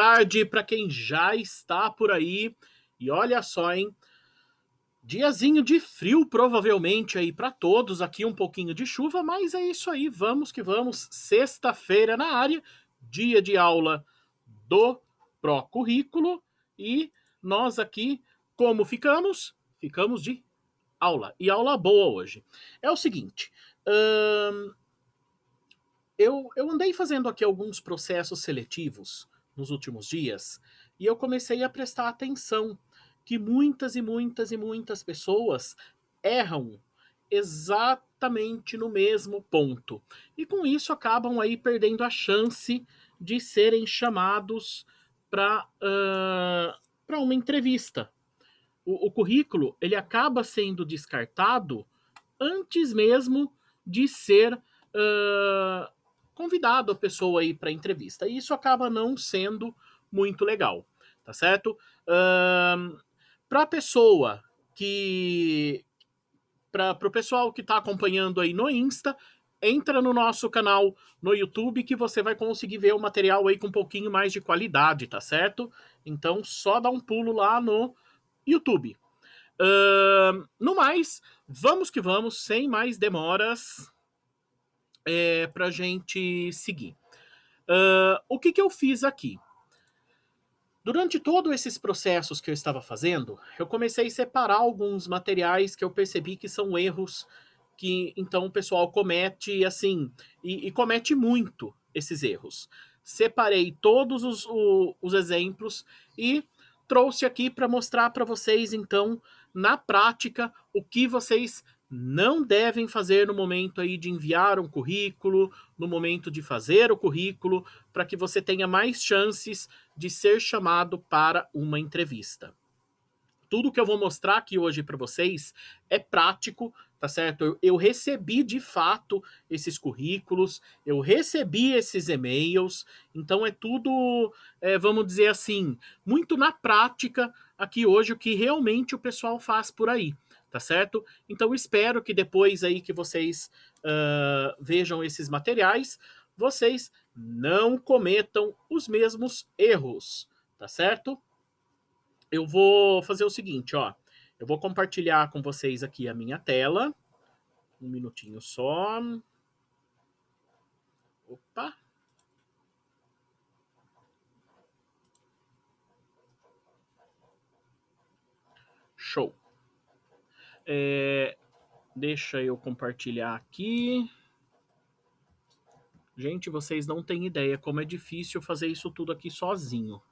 tarde para quem já está por aí. E olha só, hein? Diazinho de frio, provavelmente aí para todos, aqui um pouquinho de chuva, mas é isso aí, vamos que vamos. Sexta-feira na área, dia de aula do Pro Currículo e nós aqui, como ficamos? Ficamos de aula. E aula boa hoje. É o seguinte, hum, eu, eu andei fazendo aqui alguns processos seletivos nos últimos dias e eu comecei a prestar atenção que muitas e muitas e muitas pessoas erram exatamente no mesmo ponto. E com isso acabam aí perdendo a chance de serem chamados para uh, uma entrevista. O, o, currículo ele acaba sendo descartado antes mesmo de ser uh, convidado a pessoa aí para entrevista. E isso acaba não sendo muito legal, tá certo? Uh, para a pessoa que para o pessoal que está acompanhando aí no Insta, entra no nosso canal no YouTube que você vai conseguir ver o material aí com um pouquinho mais de qualidade, tá certo? Então só dá um pulo lá no YouTube. Uh, no mais, vamos que vamos, sem mais demoras, é, para gente seguir. Uh, o que, que eu fiz aqui? Durante todos esses processos que eu estava fazendo, eu comecei a separar alguns materiais que eu percebi que são erros que então o pessoal comete assim, e, e comete muito esses erros. Separei todos os, o, os exemplos e trouxe aqui para mostrar para vocês, então, na prática, o que vocês não devem fazer no momento aí de enviar um currículo, no momento de fazer o currículo, para que você tenha mais chances de ser chamado para uma entrevista. Tudo que eu vou mostrar aqui hoje para vocês é prático, tá certo? Eu, eu, recebi de fato esses currículos, eu recebi esses e-mails, então é tudo, é, vamos dizer assim, muito na prática aqui hoje o que realmente o pessoal faz por aí, tá certo? Então espero que depois aí que vocês uh, vejam esses materiais, vocês não cometam os mesmos erros, tá certo? Eu vou fazer o seguinte, ó. Eu vou compartilhar com vocês aqui a minha tela. Um minutinho só. Opa. Show. É, deixa eu compartilhar aqui. Gente, vocês não têm ideia como é difícil fazer isso tudo aqui sozinho.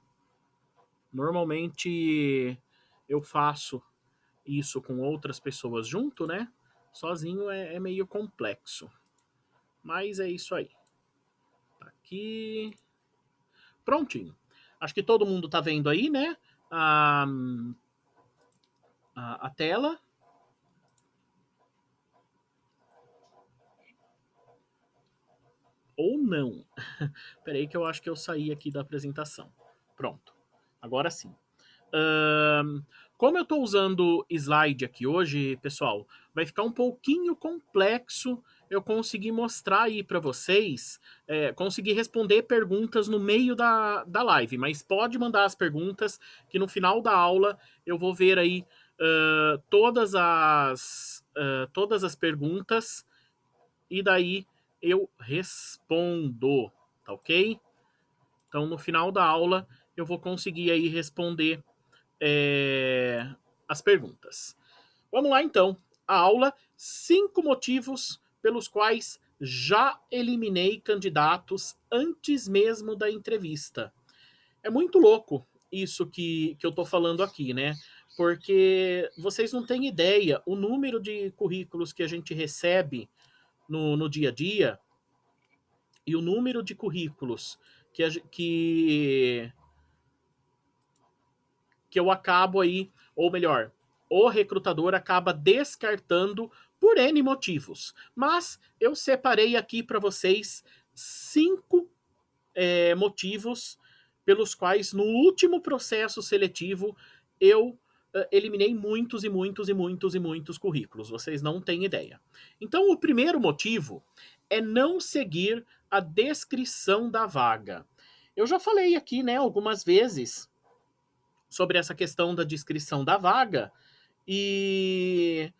Normalmente eu faço isso com outras pessoas junto, né? Sozinho é, é meio complexo. Mas é isso aí. Tá aqui. Prontinho. Acho que todo mundo tá vendo aí, né? A, a, a tela. Ou não. Peraí que eu acho que eu saí aqui da apresentação. Pronto. Agora sim. Uh, como eu estou usando slide aqui hoje, pessoal, vai ficar um pouquinho complexo eu conseguir mostrar aí para vocês, é, conseguir responder perguntas no meio da, da live, mas pode mandar as perguntas que no final da aula eu vou ver aí uh, todas as uh, todas as perguntas e daí eu respondo, tá ok? Então no final da aula eu vou conseguir aí responder é, as perguntas. Vamos lá então. A aula: cinco motivos pelos quais já eliminei candidatos antes mesmo da entrevista. É muito louco isso que, que eu tô falando aqui, né? Porque vocês não têm ideia o número de currículos que a gente recebe no, no dia a dia e o número de currículos que, que que eu acabo aí, ou melhor, o recrutador acaba descartando por N motivos. Mas eu separei aqui para vocês cinco é, motivos pelos quais no último processo seletivo eu eliminei muitos e muitos e muitos e muitos currículos. Vocês não têm ideia. Então, o primeiro motivo é não seguir a descrição da vaga. eu já falei aqui, né, algumas vezes sobre essa questão da descrição da vaga e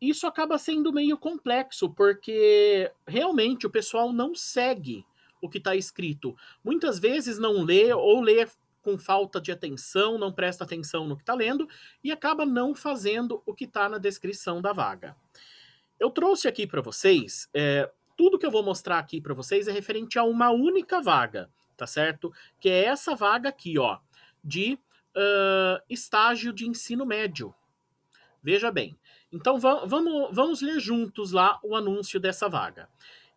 isso acaba sendo meio complexo, porque realmente o pessoal não segue o que está escrito. Muitas vezes não lê ou lê com falta de atenção, não presta atenção no que está lendo e acaba não fazendo o que está na descrição da vaga. Eu trouxe aqui para vocês, é, tudo que eu vou mostrar aqui para vocês é referente a uma única vaga, tá certo? Que é essa vaga aqui, ó, de uh, estágio de ensino médio. Veja bem. Então vamos, vamos ler juntos lá o anúncio dessa vaga.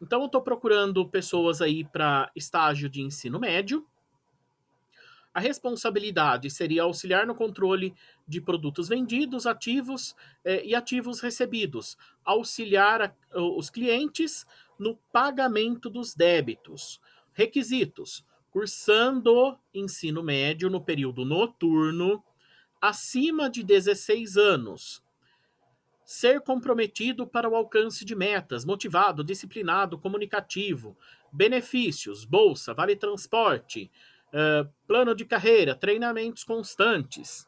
Então eu estou procurando pessoas aí para estágio de ensino médio. A responsabilidade seria auxiliar no controle de produtos vendidos, ativos eh, e ativos recebidos, auxiliar a, os clientes no pagamento dos débitos. Requisitos: cursando ensino médio no período noturno, acima de 16 anos. Ser comprometido para o alcance de metas, motivado, disciplinado, comunicativo. Benefícios: bolsa, vale transporte, uh, plano de carreira, treinamentos constantes.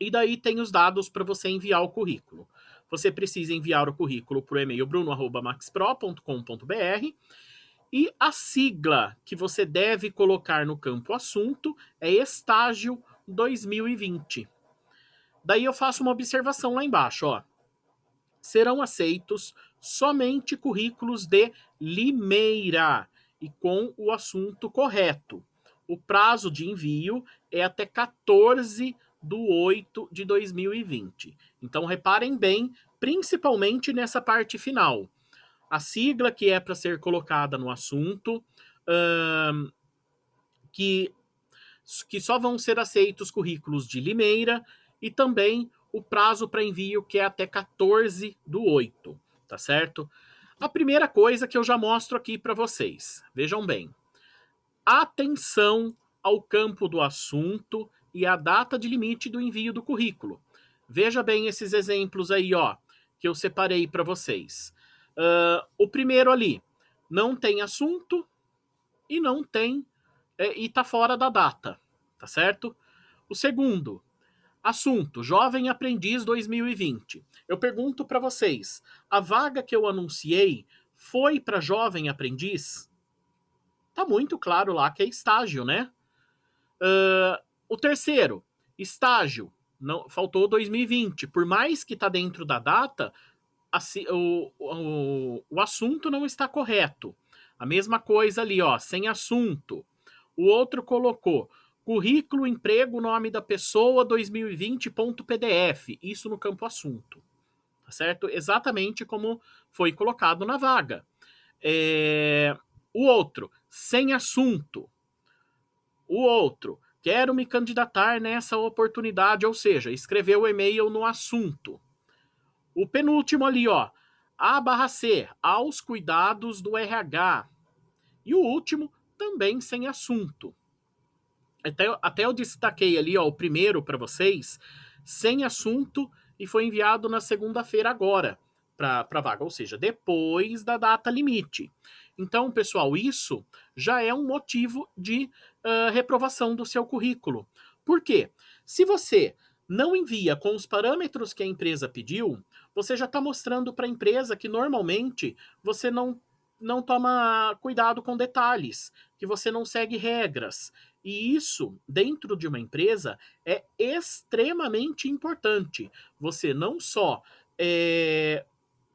E daí tem os dados para você enviar o currículo. Você precisa enviar o currículo para o e-mail bruno.maxpro.com.br e a sigla que você deve colocar no campo assunto é estágio 2020. Daí eu faço uma observação lá embaixo, ó. Serão aceitos somente currículos de Limeira e com o assunto correto. O prazo de envio é até 14 de 8 de 2020. Então reparem bem, principalmente nessa parte final. A sigla que é para ser colocada no assunto, um, que, que só vão ser aceitos currículos de Limeira e também o prazo para envio que é até 14 do 8, tá certo? A primeira coisa que eu já mostro aqui para vocês, vejam bem, atenção ao campo do assunto e a data de limite do envio do currículo. Veja bem esses exemplos aí, ó, que eu separei para vocês. Uh, o primeiro ali não tem assunto e não tem é, e tá fora da data, tá certo? O segundo, assunto jovem aprendiz 2020. Eu pergunto para vocês, a vaga que eu anunciei foi para jovem aprendiz? Tá muito claro lá que é estágio, né? Uh, o terceiro, estágio, não faltou 2020. Por mais que tá dentro da data, o, o, o assunto não está correto. A mesma coisa ali, ó, sem assunto. O outro colocou currículo, emprego, nome da pessoa 2020.pdf. Isso no campo assunto. Tá certo? Exatamente como foi colocado na vaga. É... O outro, sem assunto. O outro, quero me candidatar nessa oportunidade, ou seja, escreveu o e-mail no assunto. O penúltimo ali, ó, A barra C, aos cuidados do RH. E o último, também sem assunto. Até, até eu destaquei ali, ó, o primeiro para vocês, sem assunto, e foi enviado na segunda-feira agora para a vaga, ou seja, depois da data limite. Então, pessoal, isso já é um motivo de uh, reprovação do seu currículo. Por quê? Se você não envia com os parâmetros que a empresa pediu, você já está mostrando para a empresa que normalmente você não, não toma cuidado com detalhes, que você não segue regras. E isso, dentro de uma empresa, é extremamente importante. Você não só é,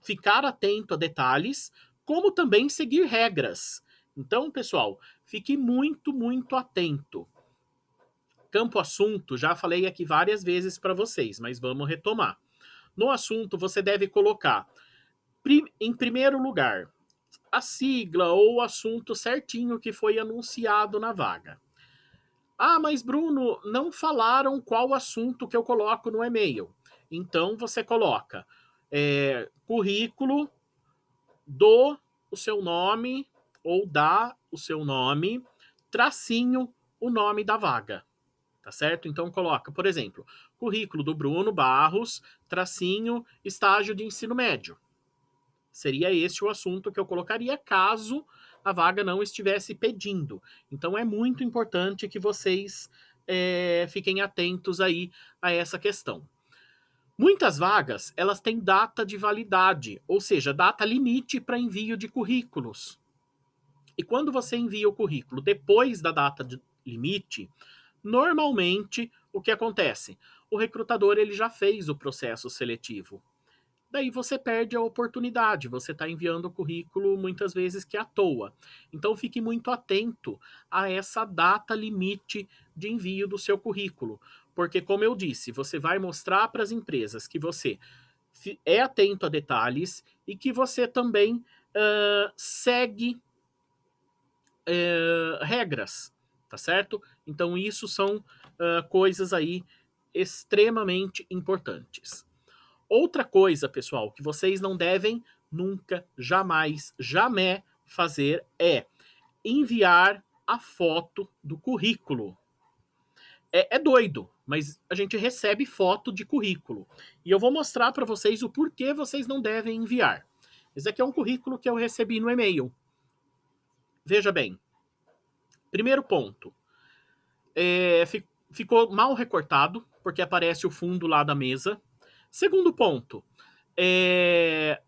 ficar atento a detalhes, como também seguir regras. Então, pessoal, fique muito, muito atento. Campo assunto, já falei aqui várias vezes para vocês, mas vamos retomar. No assunto, você deve colocar, em primeiro lugar, a sigla ou o assunto certinho que foi anunciado na vaga. Ah, mas Bruno, não falaram qual assunto que eu coloco no e-mail. Então você coloca é, currículo do o seu nome ou dá o seu nome, tracinho o nome da vaga. Tá certo? Então coloca, por exemplo, currículo do Bruno Barros, tracinho, estágio de ensino médio. Seria esse o assunto que eu colocaria caso a vaga não estivesse pedindo. Então é muito importante que vocês é, fiquem atentos aí a essa questão. Muitas vagas, elas têm data de validade, ou seja, data limite para envio de currículos. E quando você envia o currículo depois da data de limite, normalmente o que acontece? O recrutador ele já fez o processo seletivo. Daí você perde a oportunidade, você está enviando o currículo muitas vezes que é à toa. Então fique muito atento a essa data limite de envio do seu currículo, porque, como eu disse, você vai mostrar para as empresas que você é atento a detalhes e que você também uh, segue uh, regras, tá certo? Então, isso são uh, coisas aí extremamente importantes. Outra coisa, pessoal, que vocês não devem nunca, jamais, jamais fazer é enviar a foto do currículo. É, é doido, mas a gente recebe foto de currículo. E eu vou mostrar para vocês o porquê vocês não devem enviar. Esse aqui é um currículo que eu recebi no e-mail. Veja bem. Primeiro ponto. É, ficou mal recortado, porque aparece o fundo lá da mesa. Segundo ponto. É,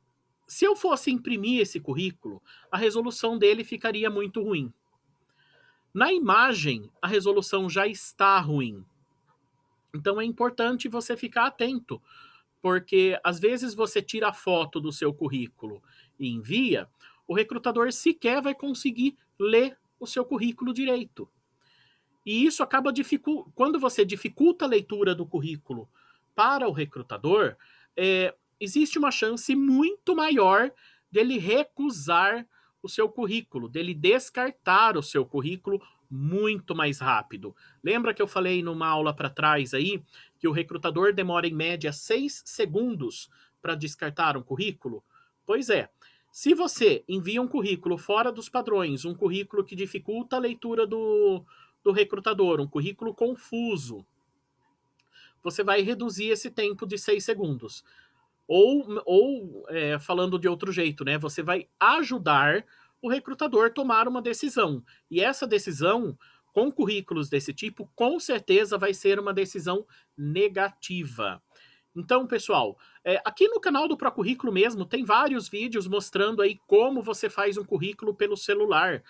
se eu fosse imprimir esse currículo, a resolução dele ficaria muito ruim. Na imagem, a resolução já está ruim. Então é importante você ficar atento, porque às vezes você tira a foto do seu currículo e envia, o recrutador sequer vai conseguir ler o seu currículo direito. E isso acaba dificultando. Quando você dificulta a leitura do currículo para o recrutador, é, existe uma chance muito maior dele recusar o seu currículo, dele descartar o seu currículo muito mais rápido. Lembra que eu falei numa aula para trás aí que o recrutador demora em média seis segundos para descartar um currículo? Pois é. Se você envia um currículo fora dos padrões, um currículo que dificulta a leitura do, do recrutador, um currículo confuso, você vai reduzir esse tempo de seis segundos. Ou, ou é, falando de outro jeito, né? Você vai ajudar o recrutador tomar uma decisão. E essa decisão, com currículos desse tipo, com certeza vai ser uma decisão negativa. Então, pessoal, é, aqui no canal do Procurrículo mesmo tem vários vídeos mostrando aí como você faz um currículo pelo celular.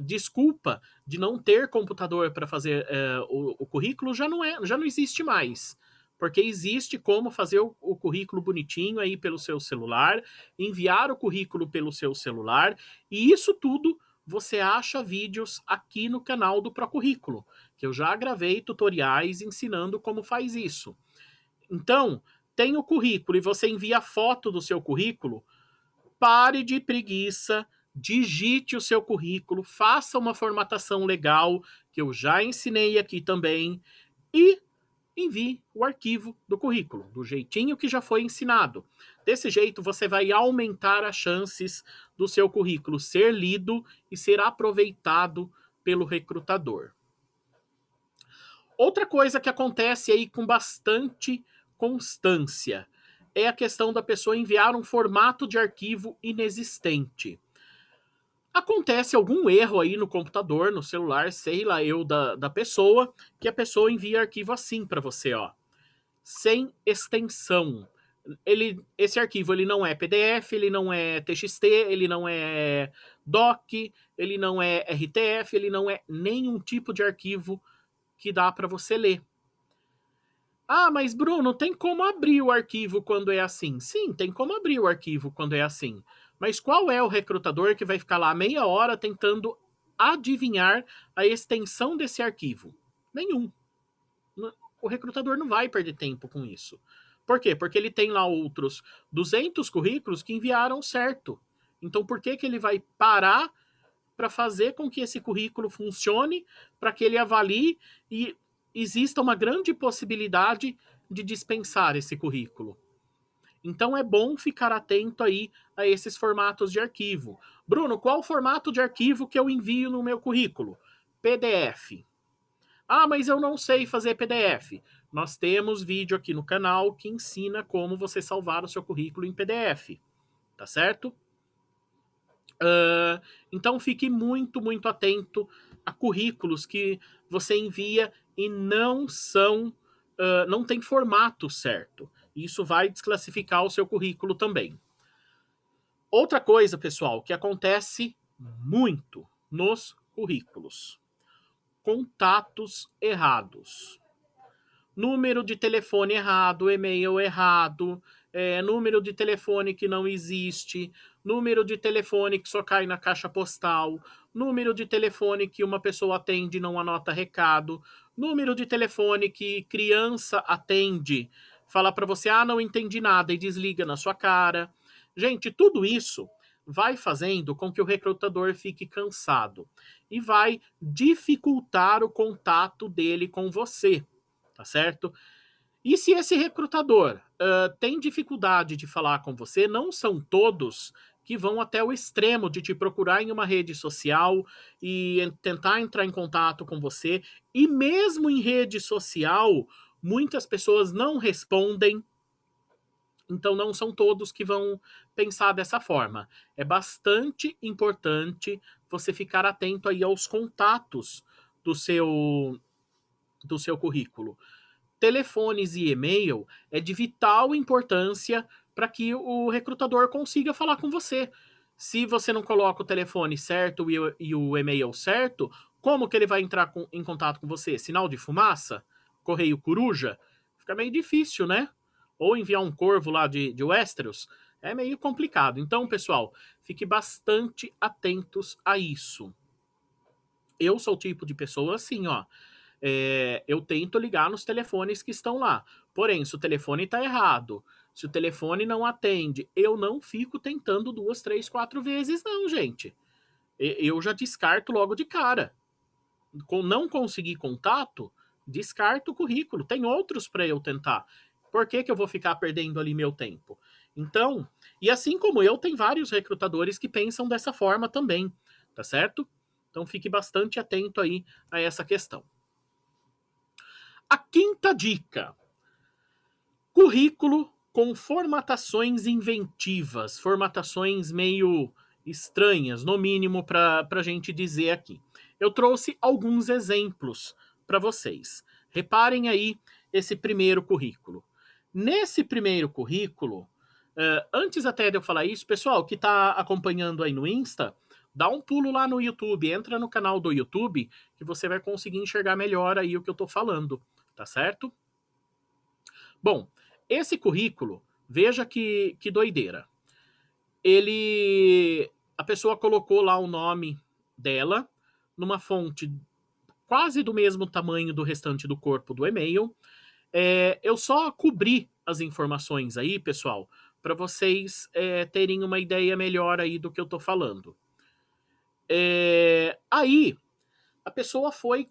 Desculpa de não ter computador para fazer é, o, o, currículo já não é, já não existe mais porque existe como fazer o, o, currículo bonitinho aí pelo seu celular, enviar o currículo pelo seu celular, e isso tudo você acha vídeos aqui no canal do Procurrículo, que eu já gravei tutoriais ensinando como faz isso. Então, tem o currículo e você envia foto do seu currículo, pare de preguiça, digite o seu currículo, faça uma formatação legal, que eu já ensinei aqui também, e envie o arquivo do currículo, do jeitinho que já foi ensinado. Desse jeito, você vai aumentar as chances do seu currículo ser lido e ser aproveitado pelo recrutador. Outra coisa que acontece aí com bastante constância é a questão da pessoa enviar um formato de arquivo inexistente acontece algum erro aí no computador, no celular, sei lá eu, da, da pessoa, que a pessoa envia arquivo assim para você, ó. Sem extensão. Ele, esse arquivo ele não é PDF, ele não é TXT, ele não é doc, ele não é RTF, ele não é nenhum tipo de arquivo que dá para você ler. Ah, mas Bruno, tem como abrir o arquivo quando é assim? Sim, tem como abrir o arquivo quando é assim. Mas qual é o recrutador que vai ficar lá meia hora tentando adivinhar a extensão desse arquivo? Nenhum. O recrutador não vai perder tempo com isso. Por quê? Porque ele tem lá outros 200 currículos que enviaram certo. Então, por que, que ele vai parar para fazer com que esse currículo funcione, para que ele avalie e exista uma grande possibilidade de dispensar esse currículo? Então é bom ficar atento aí a esses formatos de arquivo. Bruno, qual o formato de arquivo que eu envio no meu currículo? PDF. Ah, mas eu não sei fazer PDF. Nós temos vídeo aqui no canal que ensina como você salvar o seu currículo em PDF. Tá certo? Uh, então fique muito, muito atento a currículos que você envia e não são, uh, não tem formato certo. Isso vai desclassificar o seu currículo também. Outra coisa, pessoal, que acontece muito nos currículos: contatos errados. Número de telefone errado, e-mail errado, é, número de telefone que não existe, número de telefone que só cai na caixa postal, número de telefone que uma pessoa atende e não anota recado, número de telefone que criança atende, fala para você, ah, não entendi nada e desliga na sua cara. Gente, tudo isso vai fazendo com que o recrutador fique cansado e vai dificultar o contato dele com você, tá certo? E se esse recrutador uh, tem dificuldade de falar com você, não são todos que vão até o extremo de te procurar em uma rede social e tentar entrar em contato com você. E mesmo em rede social, muitas pessoas não respondem. Então, não são todos que vão pensar dessa forma. É bastante importante você ficar atento aí aos contatos do seu, do seu currículo telefones e e-mail é de vital importância para que o recrutador consiga falar com você. Se você não coloca o telefone certo e o, e o e-mail certo, como que ele vai entrar com, em contato com você? Sinal de fumaça? Correio coruja? Fica meio difícil, né? Ou enviar um corvo lá de, de Westeros? É meio complicado. Então, pessoal, fique bastante atentos a isso. Eu sou o tipo de pessoa assim, ó é, eu tento ligar nos telefones que estão lá. Porém, se o telefone está errado, se o telefone não atende, eu não fico tentando duas, três, quatro vezes, não, gente. Eu já descarto logo de cara. Com não conseguir contato, descarto o currículo. Tem outros para eu tentar. Por que, que eu vou ficar perdendo ali meu tempo? Então, e assim como eu, tem vários recrutadores que pensam dessa forma também, tá certo? Então fique bastante atento aí a essa questão. A quinta dica: currículo com formatações inventivas, formatações meio estranhas, no mínimo, para a gente dizer aqui. Eu trouxe alguns exemplos para vocês. Reparem aí esse primeiro currículo. Nesse primeiro currículo, uh, antes até de eu falar isso, pessoal que está acompanhando aí no Insta, dá um pulo lá no YouTube, entra no canal do YouTube, que você vai conseguir enxergar melhor aí o que eu estou falando tá certo? Bom, esse currículo, veja que, que doideira. Ele. A pessoa colocou lá o nome dela numa fonte quase do mesmo tamanho do restante do corpo do e-mail. É, eu só cobri as informações aí, pessoal, para vocês é, terem uma ideia melhor aí do que eu tô falando. É, aí, a pessoa foi,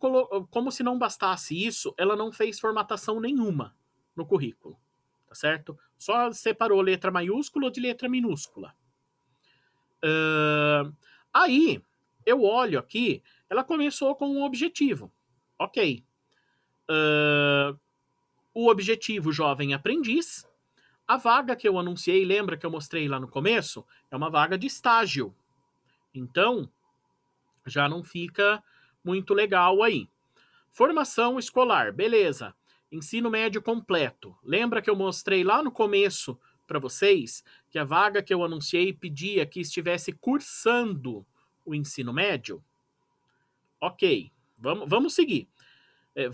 como se não bastasse isso, ela não fez formatação nenhuma no currículo, certo? Só separou letra maiúscula de letra minúscula. Uh, aí, eu olho aqui, ela começou com um objetivo. Ok. Uh, o objetivo jovem aprendiz. A vaga que eu anunciei, lembra que eu mostrei lá no começo? É uma vaga de estágio. Então, já não fica muito legal aí. Formação escolar, beleza. Ensino médio completo. Lembra que eu mostrei lá no começo para vocês que a vaga que eu anunciei pedia que estivesse cursando o ensino médio? Ok, vamos, vamos seguir. É,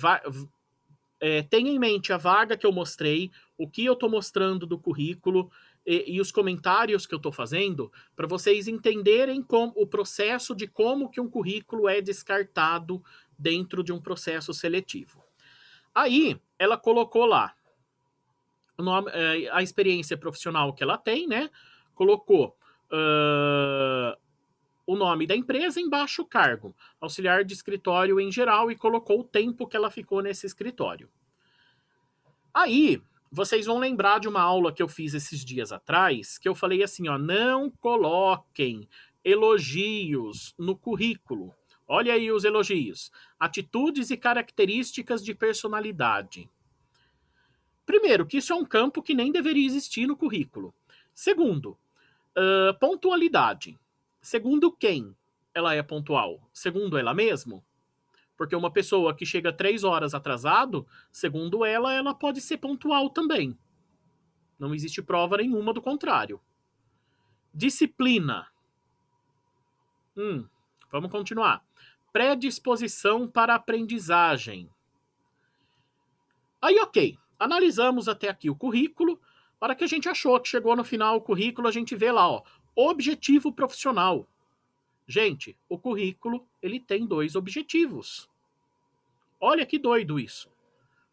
é, tenha em mente a vaga que eu mostrei, o que eu estou mostrando do currículo e, e, os comentários que eu estou fazendo para vocês entenderem como, o processo de como que um currículo é descartado dentro de um processo seletivo. Aí, ela colocou lá nome, é, a experiência profissional que ela tem, né? Colocou uh, o nome da empresa embaixo o cargo, auxiliar de escritório em geral, e colocou o tempo que ela ficou nesse escritório. Aí, vocês vão lembrar de uma aula que eu fiz esses dias atrás, que eu falei assim, ó, não coloquem elogios no currículo. Olha aí os elogios. Atitudes e características de personalidade. Primeiro, que isso é um campo que nem deveria existir no currículo. Segundo, uh, pontualidade. segundo quem ela é pontual? Segundo ela mesma? Porque uma pessoa que chega três horas atrasado, segundo ela, ela pode ser pontual também. Não existe prova nenhuma do contrário. Disciplina. Hum, vamos continuar. Predisposição para aprendizagem. Aí, ok. Analisamos até aqui o currículo. Para que a gente achou que chegou no final o currículo, a gente vê lá, ó, objetivo profissional. Gente, o currículo ele tem dois objetivos. Olha que doido isso.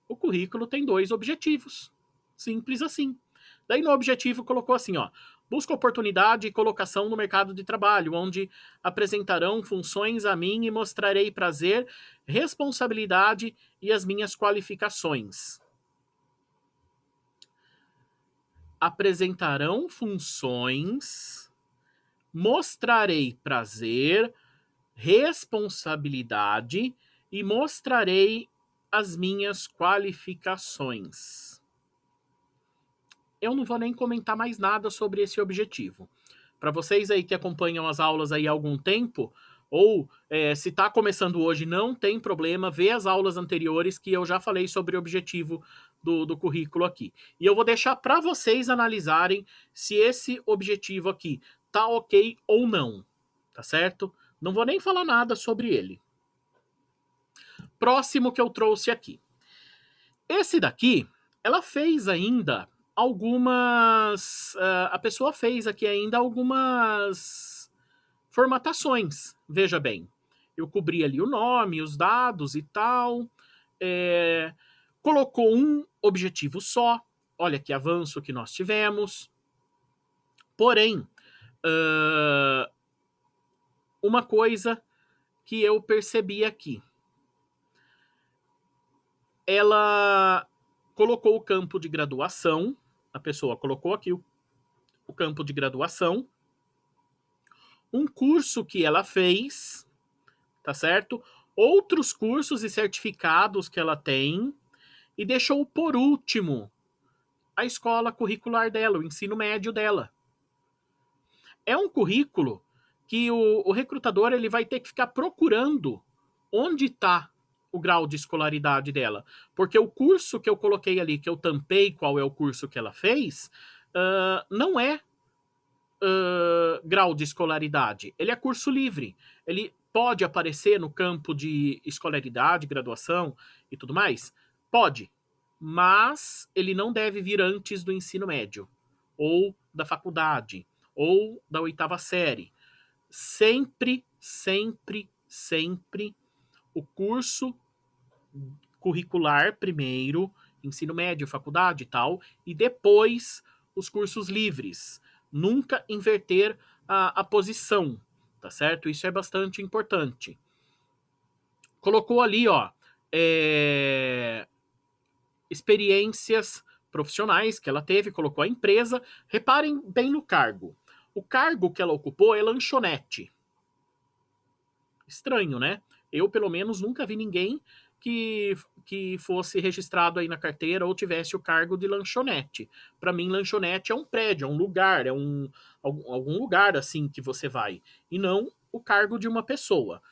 O currículo tem dois objetivos. Simples assim. Daí no objetivo colocou assim, ó, busca oportunidade e colocação no mercado de trabalho, onde apresentarão funções a mim e mostrarei prazer, responsabilidade e as minhas qualificações. Apresentarão funções, mostrarei prazer, responsabilidade e mostrarei as minhas qualificações. Eu não vou nem comentar mais nada sobre esse objetivo. Para vocês aí que acompanham as aulas aí há algum tempo, ou é, se está começando hoje, não tem problema, vê as aulas anteriores que eu já falei sobre o objetivo do, do currículo aqui. E eu vou deixar para vocês analisarem se esse objetivo aqui tá ok ou não, tá certo? Não vou nem falar nada sobre ele. Próximo que eu trouxe aqui. Esse daqui, ela fez ainda algumas. Uh, a pessoa fez aqui ainda algumas formatações. Veja bem, eu cobri ali o nome, os dados e tal. É, colocou um objetivo só. Olha que avanço que nós tivemos. Porém, uh, uma coisa que eu percebi aqui ela colocou o campo de graduação, a pessoa colocou aqui o, o campo de graduação, um curso que ela fez, tá certo? Outros cursos e certificados que ela tem, e deixou por último a escola curricular dela, o ensino médio dela. É um currículo que o, o recrutador ele vai ter que ficar procurando onde está o grau de escolaridade dela. Porque o curso que eu coloquei ali, que eu tampei qual é o curso que ela fez, uh, não é uh, grau de escolaridade. Ele é curso livre. Ele pode aparecer no campo de escolaridade, graduação e tudo mais? Pode. Mas ele não deve vir antes do ensino médio, ou da faculdade, ou da oitava série. Sempre, sempre, sempre o curso curricular primeiro, ensino médio, faculdade e tal, e depois os cursos livres. Nunca inverter a, a posição, tá certo? Isso é bastante importante. Colocou ali, ó, é, experiências profissionais que ela teve, colocou a empresa. Reparem bem no cargo. O cargo que ela ocupou é lanchonete. Estranho, né? Eu, pelo menos, nunca vi ninguém que, que fosse registrado aí na carteira ou tivesse o cargo de lanchonete. Para mim, lanchonete é um prédio, é um lugar, é um algum, lugar assim que você vai, e não o cargo de uma pessoa.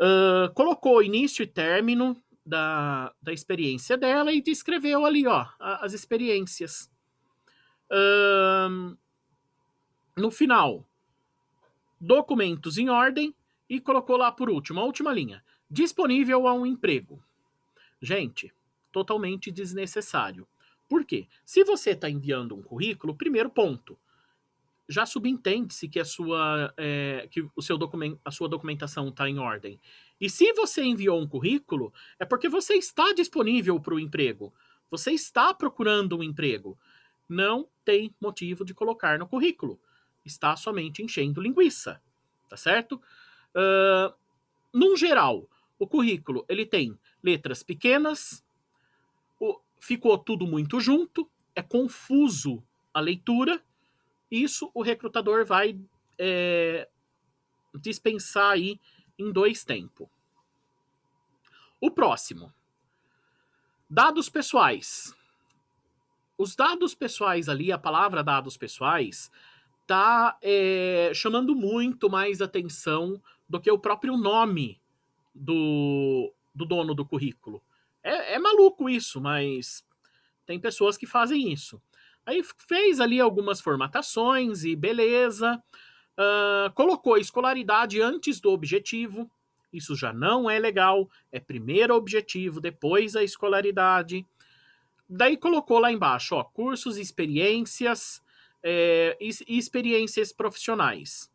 Uh, colocou início e término da, da experiência dela e descreveu ali, ó, as experiências. Uh, no final, documentos em ordem e colocou lá por último, a última linha, disponível a um emprego. Gente, totalmente desnecessário. Por quê? Se você está enviando um currículo, primeiro ponto, já subentende-se que a sua é, que o seu documento, a sua documentação está em ordem. E se você enviou um currículo, é porque você está disponível para o emprego. Você está procurando um emprego. Não tem motivo de colocar no currículo. Está somente enchendo linguiça. Tá certo? Num geral, o currículo ele tem letras pequenas, o, ficou tudo muito junto, é confuso a leitura. Isso o recrutador vai é, dispensar aí em dois tempos. O próximo. Dados pessoais. Os dados pessoais ali, a palavra dados pessoais, tá é, chamando muito mais atenção do que o próprio nome do, do dono do currículo. É, é maluco isso, mas tem pessoas que fazem isso. Aí fez ali algumas formatações e beleza. Uh, colocou escolaridade antes do objetivo. Isso já não é legal. É primeiro objetivo, depois a escolaridade. Daí colocou lá embaixo, ó, cursos experiências é, e experiências profissionais.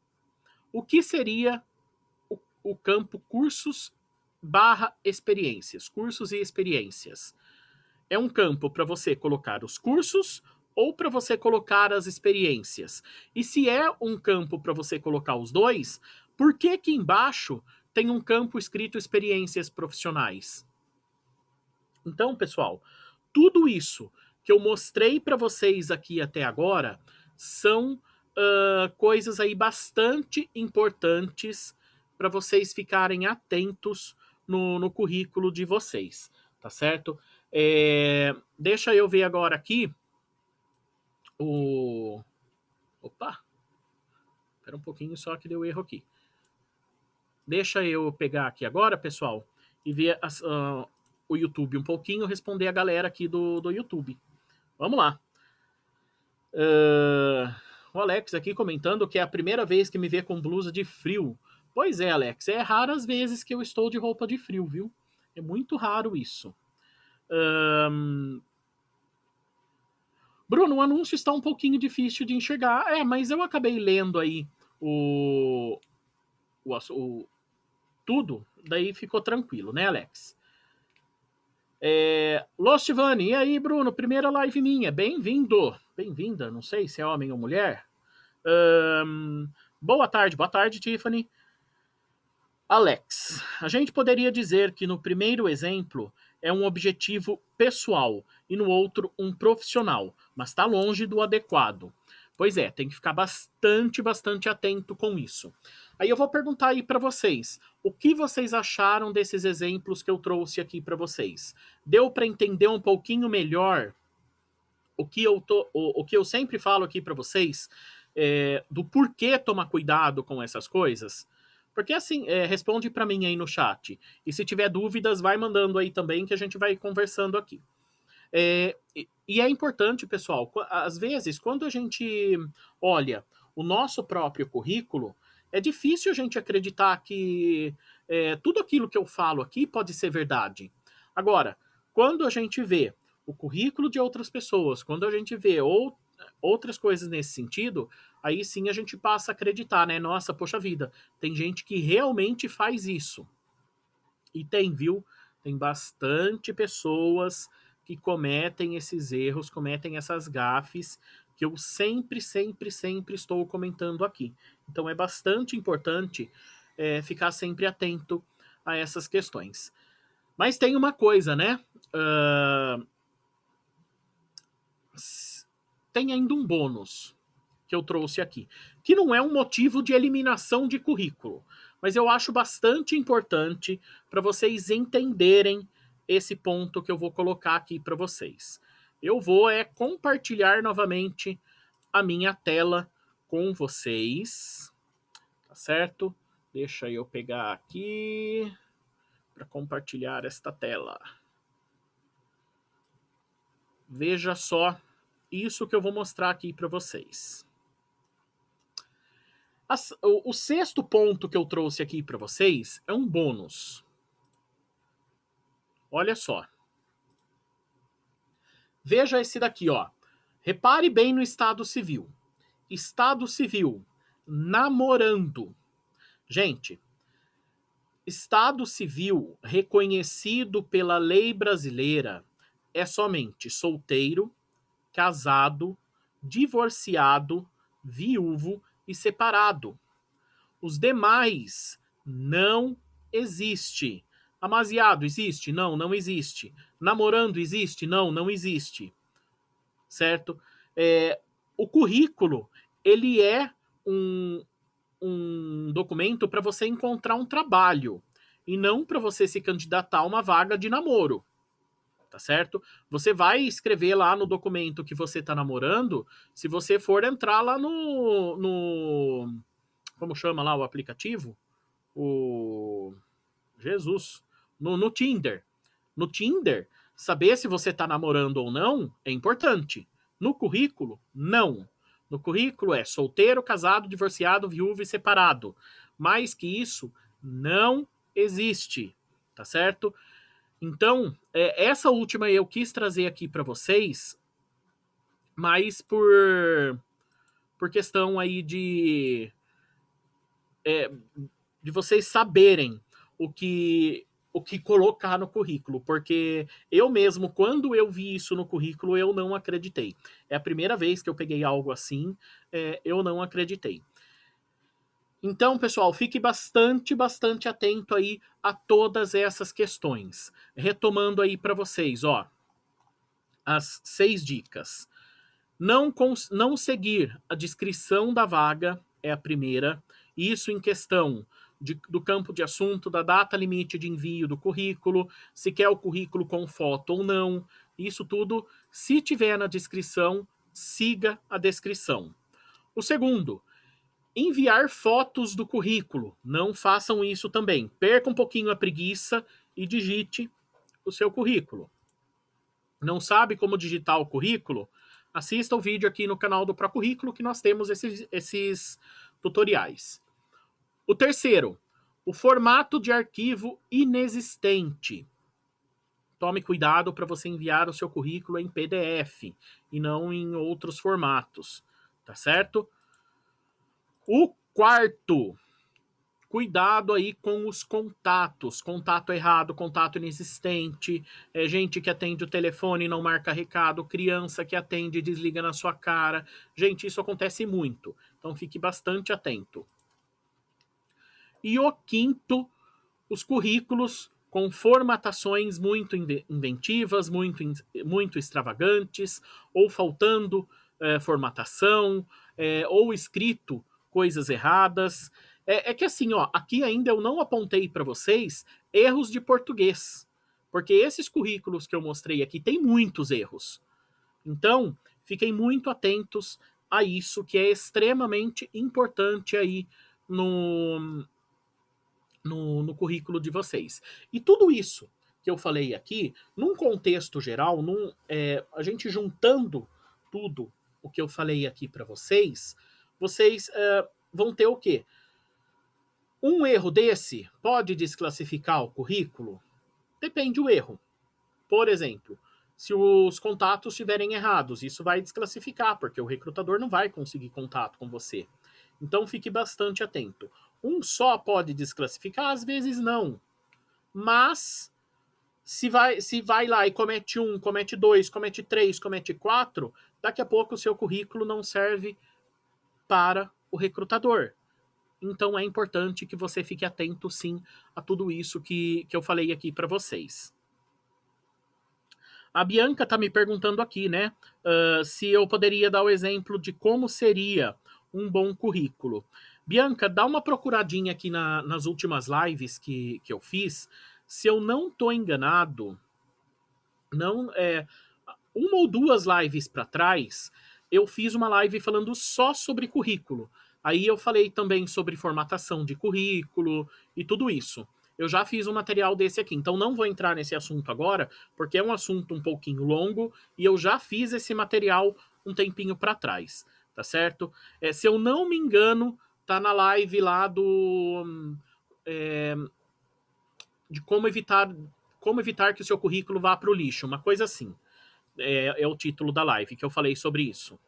O que seria o, campo cursos barra experiências? Cursos e experiências. É um campo para você colocar os cursos ou para você colocar as experiências. E se é um campo para você colocar os dois, por que que embaixo tem um campo escrito experiências profissionais? Então, pessoal, tudo isso que eu mostrei para vocês aqui até agora são uh, coisas aí bastante importantes para vocês ficarem atentos no, no, currículo de vocês, tá certo? É, deixa eu ver agora aqui o. Opa! Espera um pouquinho só que deu erro aqui. Deixa eu pegar aqui agora, pessoal, e ver uh, o YouTube um pouquinho, responder a galera aqui do, do YouTube. Vamos lá. Uh, o Alex aqui comentando que é a primeira vez que me vê com blusa de frio. Pois é, Alex, é raras vezes que eu estou de roupa de frio, viu? É muito raro isso. Bruno, o anúncio está um pouquinho difícil de enxergar. É, mas eu acabei lendo aí o, o, o tudo, daí ficou tranquilo, né, Alex? É, Lost Vani, e aí, Bruno? Primeira live minha, bem-vindo, bem-vinda, não sei se é homem ou mulher. Um, boa tarde, boa tarde, Tiffany. Alex, a gente poderia dizer que no primeiro exemplo é um objetivo pessoal e no outro um profissional, mas está longe do adequado. Pois é, tem que ficar bastante, bastante atento com isso. Aí eu vou perguntar aí para vocês, o que vocês acharam desses exemplos que eu trouxe aqui para vocês? Deu para entender um pouquinho melhor o que eu tô, o, o que eu sempre falo aqui para vocês é, do porquê tomar cuidado com essas coisas? Porque assim, é, responde para mim aí no chat. E se tiver dúvidas, vai mandando aí também que a gente vai conversando aqui. É, e é importante, pessoal, às vezes, quando a gente olha o nosso próprio currículo, é difícil a gente acreditar que é, tudo aquilo que eu falo aqui pode ser verdade. Agora, quando a gente vê o currículo de outras pessoas, quando a gente vê ou, outras coisas nesse sentido, aí sim a gente passa a acreditar, né? Nossa, poxa vida, tem gente que realmente faz isso. E tem, viu? Tem bastante pessoas que cometem esses erros, cometem essas gafes que eu sempre, sempre, sempre estou comentando aqui. Então é bastante importante é, ficar sempre atento a essas questões. Mas tem uma coisa, né? Uh, tem ainda um bônus que eu trouxe aqui, que não é um motivo de eliminação de currículo, mas eu acho bastante importante para vocês entenderem esse ponto que eu vou colocar aqui para vocês. Eu vou é compartilhar novamente a minha tela com vocês, tá certo? Deixa eu pegar aqui para compartilhar esta tela. Veja só isso que eu vou mostrar aqui para vocês. As, o, o sexto ponto que eu trouxe aqui para vocês é um bônus. Olha só. Veja esse daqui, ó. Repare bem no estado civil. Estado civil, namorando. Gente, estado civil reconhecido pela lei brasileira é somente solteiro, casado, divorciado, viúvo e separado. Os demais não existe. Amaziado existe? Não, não existe. Namorando existe? Não, não existe. Certo? É, o currículo, ele é um, um documento para você encontrar um trabalho e não para você se candidatar a uma vaga de namoro. Tá certo? Você vai escrever lá no documento que você tá namorando, se você for entrar lá no, no como chama lá o aplicativo? O Jesus, no, no Tinder. No Tinder, saber se você tá namorando ou não é importante. No currículo, não. No currículo é solteiro, casado, divorciado, viúvo e separado. Mais que isso, não existe, tá certo? Então, é, essa última eu quis trazer aqui para vocês, mas por por questão aí de é, de vocês saberem o que o que colocar no currículo, porque eu mesmo, quando eu vi isso no currículo, eu não acreditei. É a primeira vez que eu peguei algo assim, é, eu não acreditei. Então, pessoal, fique bastante, bastante atento aí a todas essas questões. Retomando aí para vocês, ó, as seis dicas. Não, não seguir a descrição da vaga é a primeira. Isso em questão de, do campo de assunto, da data limite de envio do currículo, se quer o currículo com foto ou não. Isso tudo, se tiver na descrição, siga a descrição. O segundo, enviar fotos do currículo. Não façam isso também. Perca um pouquinho a preguiça e digite o seu currículo. Não sabe como digitar o currículo? Assista o vídeo aqui no canal do Procurrículo que nós temos esses, esses tutoriais. O terceiro, o formato de arquivo inexistente. Tome cuidado para você enviar o seu currículo em PDF e não em outros formatos, tá certo? O quarto, cuidado aí com os contatos. Contato errado, contato inexistente, é, gente que atende o telefone e não marca recado, criança que atende e desliga na sua cara. Gente, isso acontece muito. Então fique bastante atento. E o quinto, os currículos com formatações muito inventivas, muito, muito extravagantes, ou faltando é, formatação, é, ou escrito coisas erradas. É, é, que assim, ó, aqui ainda eu não apontei para vocês erros de português, porque esses currículos que eu mostrei aqui tem muitos erros. Então, fiquem muito atentos a isso, que é extremamente importante aí no, no, no currículo de vocês. E tudo isso que eu falei aqui, num contexto geral, num, é, a gente juntando tudo o que eu falei aqui para vocês, vocês é, vão ter o quê? Um erro desse pode desclassificar o currículo? Depende do erro. Por exemplo, se os contatos estiverem errados, isso vai desclassificar, porque o recrutador não vai conseguir contato com você. Então fique bastante atento. Um só pode desclassificar, às vezes não. Mas se vai, se vai lá e comete um, comete dois, comete três, comete quatro, daqui a pouco o seu currículo não serve para o recrutador. Então é importante que você fique atento sim a tudo isso que, que eu falei aqui para vocês. A Bianca está me perguntando aqui, né, uh, se eu poderia dar o exemplo de como seria um bom currículo. Bianca, dá uma procuradinha aqui na, nas últimas lives que, que eu fiz. Se eu não tô enganado, não é uma ou duas lives para trás, eu fiz uma live falando só sobre currículo. Aí eu falei também sobre formatação de currículo e tudo isso. Eu já fiz um material desse aqui, então não vou entrar nesse assunto agora, porque é um assunto um pouquinho longo e eu já fiz esse material um tempinho para trás, tá certo? É, se eu não me engano, tá na live lá do é, de como evitar como evitar que o seu currículo vá para o lixo, uma coisa assim. É, é, o título da live que eu falei sobre isso.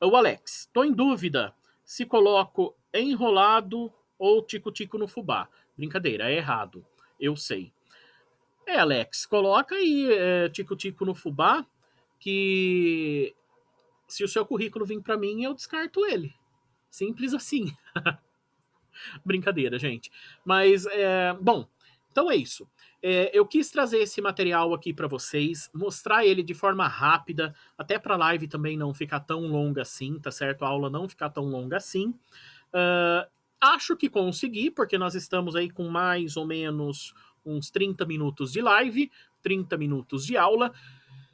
O Alex, tô em dúvida se coloco enrolado ou tico-tico no fubá. Brincadeira, é errado. Eu sei. É, Alex, coloca aí é, tico-tico no fubá que se o seu currículo vir para mim, eu descarto ele. Simples assim. Brincadeira, gente. Mas, é, bom, então é isso. É, eu quis trazer esse material aqui para vocês, mostrar ele de forma rápida, até para a live também não ficar tão longa assim, tá certo? A aula não ficar tão longa assim. Uh, acho que consegui, porque nós estamos aí com mais ou menos uns 30 minutos de live, 30 minutos de aula.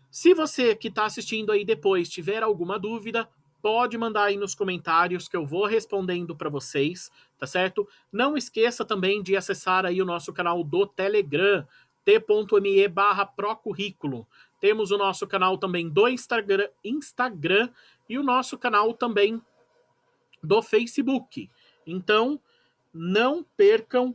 Se você que está assistindo aí depois tiver alguma dúvida, pode mandar aí nos comentários que eu vou respondendo para vocês, tá certo? Não esqueça também de acessar aí o nosso canal do Telegram, t.me barra procurrículo. Temos o nosso canal também do Instagram, Instagram e o nosso canal também do Facebook. Então, não percam,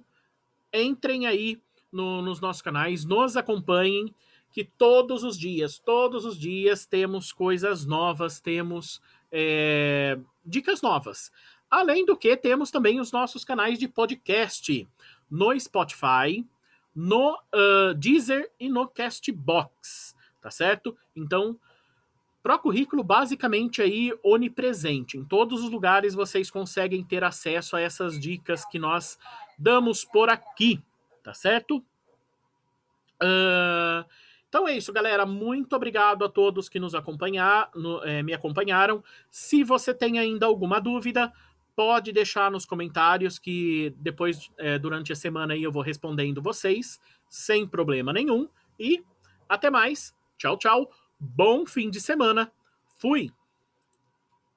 entrem aí no, nos nossos canais, nos acompanhem, que todos os dias, todos os dias temos coisas novas, temos é, dicas novas. Além do que, temos também os nossos canais de podcast no Spotify, no uh, Deezer e no Castbox, tá certo? Então, Pro Currículo basicamente aí onipresente. Em todos os lugares vocês conseguem ter acesso a essas dicas que nós damos por aqui, tá certo? Uh, então é isso, galera. Muito obrigado a todos que nos acompanhar, no, é, me acompanharam. Se você tem ainda alguma dúvida, pode deixar nos comentários que depois, é, durante a semana, aí eu vou respondendo vocês, sem problema nenhum. E até mais. Tchau, tchau. Bom fim de semana. Fui!